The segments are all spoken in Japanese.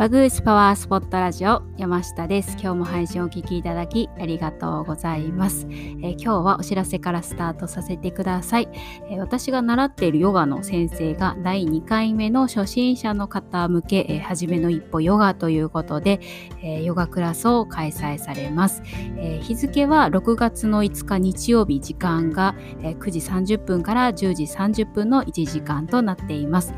バグースパワースポットラジオ山下です。今日も配信をお聞きいただきありがとうございます、えー、今日はお知らせからスタートさせてください、えー、私が習っているヨガの先生が第2回目の初心者の方向け、えー、初めの一歩ヨガということで、えヨガクラスを開催されます、日付は6月の5日日曜日時間が、え9時30分から10時30分の1時間となっています、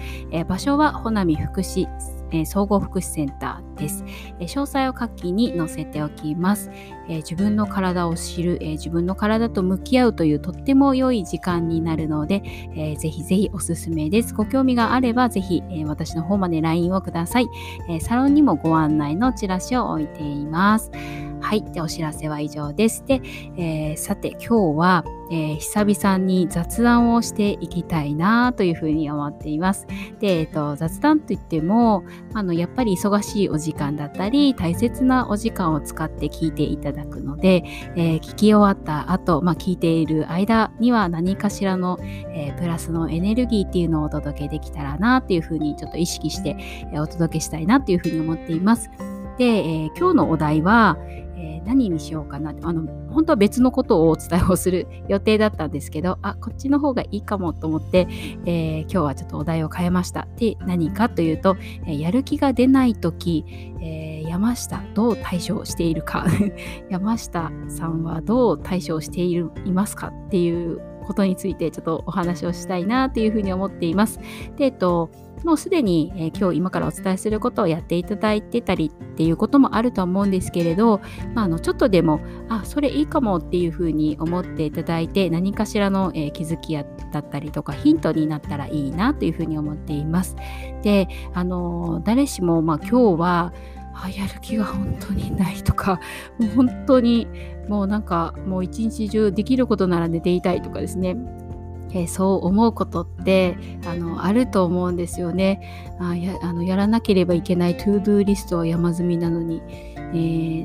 場所は穂波福祉え総合福祉センターです、え詳細を下記に載せておきます、え自分の体を知る、え自分の体と向き合うというとっても良い時間になるので、えー、ぜひぜひおすすめです。ご興味があればぜひ、え私の方まで LINE をください、えサロンにもご案内のチラシを置いています。はい。で、お知らせは以上です。で、えー、さて今日は、えー、久々に雑談をしていきたいなというふうに思っています。で、えっ、ー、と、雑談といっても、あの、やっぱり忙しいお時間だったり、大切なお時間を使って聞いていただくので、え聞き終わった後、まあ、聞いている間には何かしらの、えプラスのエネルギーっていうのをお届けできたらなっていうふうにちょっと意識して、えお届けしたいなっていうふうに思っています。で、えー、今日のお題は、えー、何にしようかなあの本当は別のことをお伝えをする予定だったんですけどあこっちの方がいいかもと思って、えー、今日はちょっとお題を変えました。で何かというと、えやる気が出ない時、え山下どう対処しているか。山下さんはどう対処しているいますかっていうことについてちょっとお話をしたいなというふうに思っています。で、えっと、もうすでに、えー、今日今からお伝えすることをやっていただいてたりっていうこともあると思うんですけれど、まあ、あのちょっとでもあそれいいかもっていうふうに思っていただいて何かしらの、えー、気づきやだったりとかヒントになったらいいなというふうに思っています。であの誰しも、まあ、今日はあやる気が本当にないとか もう本当にもうなんかもう一日中できることなら寝ていたいとかですね。えー、そう思うことってあのあると思うんですよね。あやあのやらなければいけない to-do list は山積みなのに、え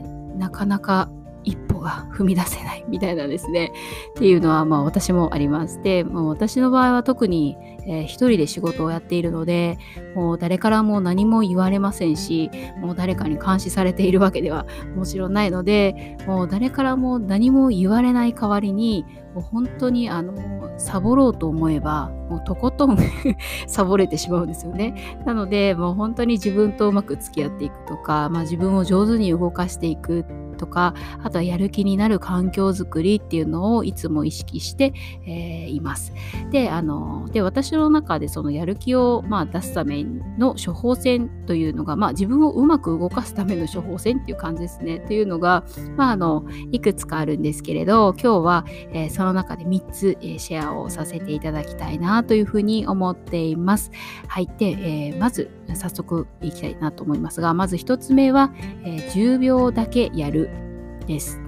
ー、なかなか一歩が踏み出せないみたいなですねっていうのはまあ私もありますでもう私の場合は特に、えー、一人で仕事をやっているのでもう誰からも何も言われませんしもう誰かに監視されているわけでは もちろんないのでもう誰からも何も言われない代わりにもう本当にあのサボろうと思えばもうとことん サボれてしまうんですよね。なのでもう本当に自分とうまく付き合っていくとか、まあ、自分を上手に動かしていくとかあとはやる気になる環境づくりっていうのをいつも意識して、えー、います。であので私の中でそのやる気を、まあ、出すための処方箋というのが、まあ、自分をうまく動かすための処方箋っていう感じですねっていうのが、まあ、あのいくつかあるんですけれど今日は、えー、その中で3つ、えー、シェアをさせていただきたいなというふうに思っています。はい。で、えー、まず早速いきたいなと思いますがまず1つ目は、え10秒だけやるです。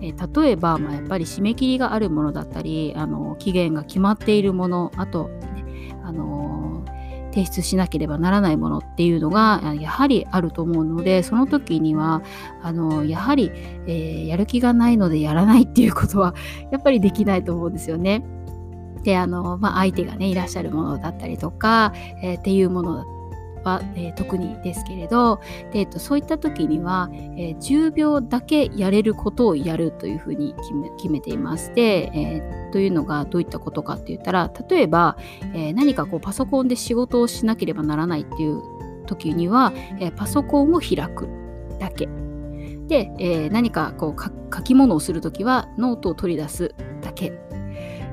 え例えば、まあ、やっぱり締め切りがあるものだったりあの期限が決まっているものあと、ね、あの提出しなければならないものっていうのがやはりあると思うのでその時にはあのやはり、えー、やる気がないのでやらないっていうことは やっぱりできないと思うんですよね。であの、まあ、相手がねいらっしゃるものだったりとか、えー、っていうものだったりは、えー、特にですけれどで、えーと、そういった時には、えー、10秒だけやれることをやるというふうに決めていまして、えー、というのがどういったことかって言ったら例えば、え何かこうパソコンで仕事をしなければならないっていう時には、えパソコンを開くだけ。で、え何かこう書き物をする時はノートを取り出すだけ。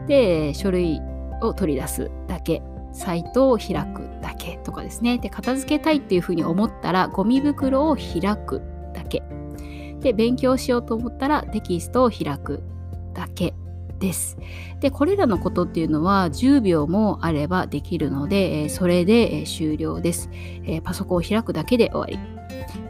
で書類を取り出すだけサイトを開くだけとかですね。で、片付けたいっていうふうに思ったら、ゴミ袋を開くだけ。で、勉強しようと思ったら、テキストを開くだけです。で、これらのことっていうのは10秒もあればできるので、えそれで、え終了です、えパソコンを開くだけで終わり。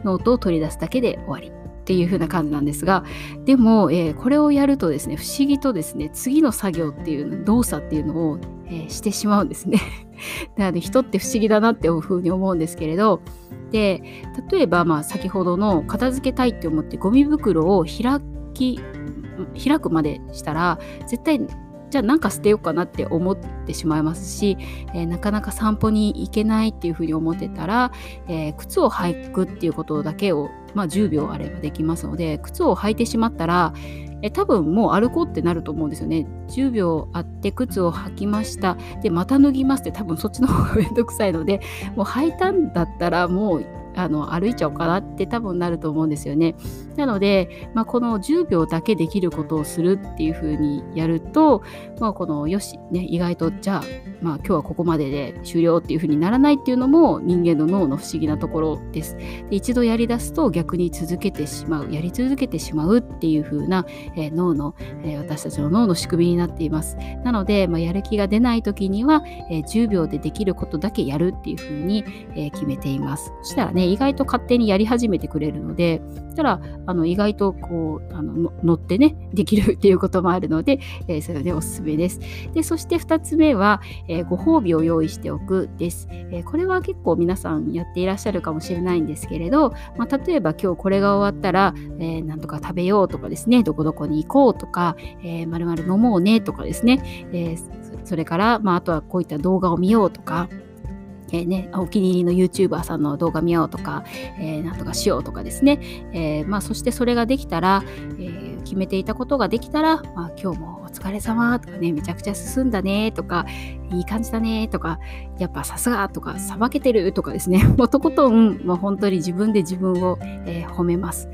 ノートを取り出すだけで終わり。っていう風な感じなんですがでも、えー、これをやるとですね不思議とですね次の作業っていう動作っていうのを、えー、してしまうんですね。なので人って不思議だなっていうふうに思うんですけれどで例えばまあ先ほどの片付けたいって思ってゴミ袋を開き開くまでしたら絶対じゃあなんか捨てようかなって思ってしまいますし、えー、なかなか散歩に行けないっていうふうに思ってたら、えー、靴を履くっていうことだけを、まあ、10秒あればできますので靴を履いてしまったらえ多分もう歩こうってなると思うんですよね。10秒あって靴を履きました。で、また脱ぎますって多分そっちの方がめんどくさいので、もう履いたんだったらもうあの歩いちゃおうかなって多分なると思うんですよね。なので、まあ、この10秒だけできることをするっていう風にやると、まあ、このよし、ね、意外とじゃあ、まあ、今日はここまでで終了っていう風にならないっていうのも人間の脳の不思議なところです。で一度やりだすと逆に続けてしまうやり続けてしまうっていう風な、えー、脳の、えー、私たちの脳の仕組みになっています。なので、まあ、やる気が出ない時には、えー、10秒でできることだけやるっていう風に、え決めています。そしたらね意外と勝手にやり始めてくれるので、たらあの意外とこうあの乗ってね、できるっていうこともあるので、えー、それでおすすめです。で、そして2つ目は、えー、ご褒美を用意しておくです、えー、これは結構皆さんやっていらっしゃるかもしれないんですけれど、まあ、例えば今日これが終わったら、えー、なんとか食べようとかですね、どこどこに行こうとか、え、まるまる飲もうねとかですね、えー、それから、まあ、あとはこういった動画を見ようとか、えーね、お気に入りの YouTuber さんの動画見ようとか、えー、なんとかしようとかですね、えーまあ、そしてそれができたら、えー、決めていたことができたら、まあ、今日もお疲れ様とかねめちゃくちゃ進んだねとかいい感じだねとかやっぱさすがとかさばけてるとかですね もとことん、まあ、本当に自分で自分を、えー、褒めます。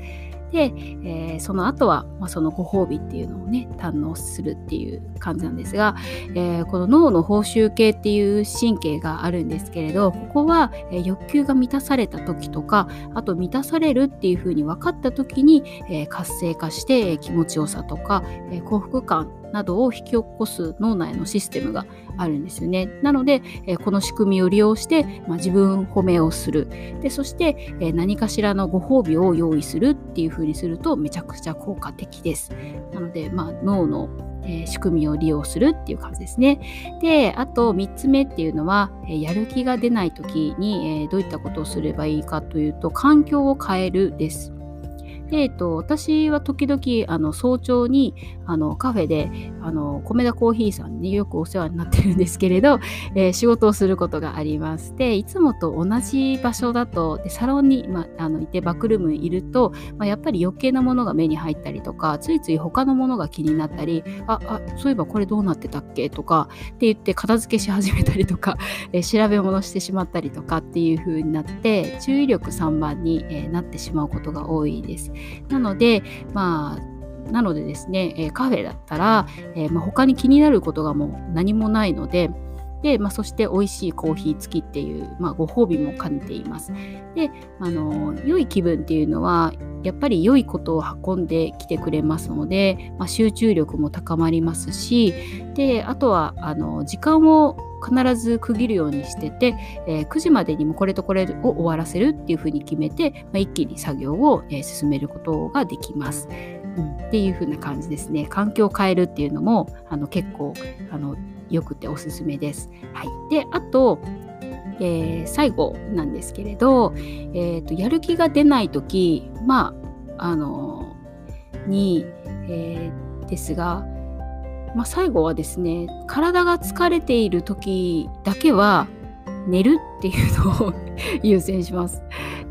で、えー、その後は、まあ、そのご褒美っていうのをね堪能するっていう感じなんですが、えー、この脳の報酬系っていう神経があるんですけれどここは、え、欲求が満たされた時とかあと満たされるっていうふうに分かった時に、え活性化して、気持ちよさとか、え幸福感などを引き起こす脳内のシステムがあるんですよね。なので、えこの仕組みを利用して、まあ、自分褒めをするでそして、え何かしらのご褒美を用意するっていう風にするとめちゃくちゃ効果的です。なので、まあ、脳のえー、仕組みを利用するっていう感じですね。で、あと3つ目っていうのは、えー、やる気が出ない時に、えー、どういったことをすればいいかというと、環境を変えるです。えっと、私は時々あの早朝にあのカフェであの米田コーヒーさんによくお世話になってるんですけれど、えー、仕事をすることがあります。でいつもと同じ場所だとでサロンに、まあ、のいてバックルームにいると、まあ、やっぱり余計なものが目に入ったりとかついつい他のものが気になったりああそういえばこれどうなってたっけとかって言って片付けし始めたりとか、えー、調べ物してしまったりとかっていう風になって注意力3番に、えー、なってしまうことが多いです。なので、まあ、なのでですね、えカフェだったら、えー、まあ、他に気になることがもう何もないので、で、まあ、そして美味しいコーヒー付きっていう、まあ、ご褒美も兼ねています。で、あの、良い気分っていうのは、やっぱり良いことを運んできてくれますので、まあ、集中力も高まりますし、で、あとは、あの、時間を必ず区切るようにしてて、えー、9時までにもこれとこれを終わらせるっていうふうに決めて、まあ、一気に作業を、えー、進めることができます。うん、っていう風な感じですね。環境を変えるっていうのもあの結構あのよくておすすめです。はい、であとえー、最後なんですけれど、えーと、やる気が出ない時まああのに、えー、ですがまあ、最後はですね体が疲れている時だけは寝るっていうのを 優先します。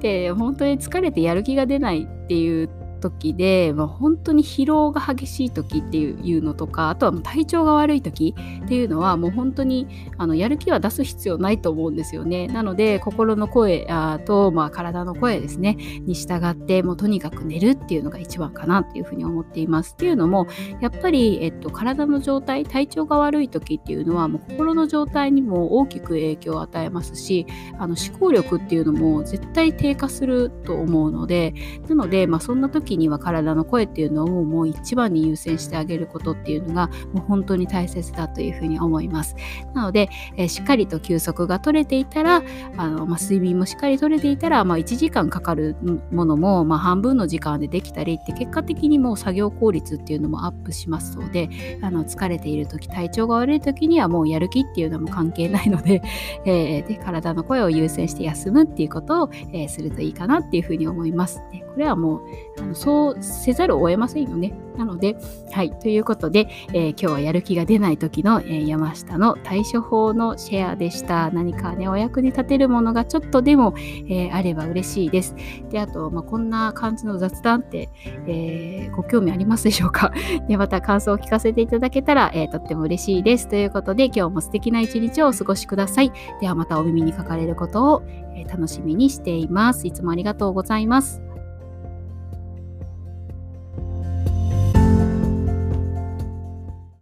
で本当に疲れてやる気が出ないっていう時で、まあ、本当に疲労が激しい時っていうのとかあとはもう体調が悪い時っていうのはもう本当にあのやる気は出す必要ないと思うんですよね。なので心の声あと、まあ、体の声ですねに従ってもうとにかく寝るっていうのが一番かなっていうふうに思っています。っていうのもやっぱり、えっと、体の状態体調が悪い時っていうのはもう心の状態にも大きく影響を与えますしあの思考力っていうのも絶対低下すると思うのでなので、まあ、そんな時時には体の声っていうのをもう一番に優先してあげることっていうのがもう本当に大切だというふうに思います。なので、えー、しっかりと休息が取れていたらあの、まあ、睡眠もしっかり取れていたら、まあ、1時間かかるものも、まあ、半分の時間でできたりって結果的にもう作業効率っていうのもアップしますのであの疲れている時体調が悪い時にはもうやる気っていうのも関係ないので, えー、で体の声を優先して休むっていうことを、えー、するといいかなっていうふうに思います。でこれはもうあのそうせざるを得ませんよね。なので、はい、ということで、えー、今日はやる気が出ない時の、えー、山下の対処法のシェアでした。何かね、お役に立てるものがちょっとでも、えー、あれば嬉しいです。で、あと、まあ、こんな感じの雑談って、えご興味ありますでしょうか？で、また感想を聞かせていただけたら、えとっても嬉しいです。ということで、今日も素敵な一日をお過ごしください。ではまたお耳にかかれることを、え楽しみにしています。いつもありがとうございます。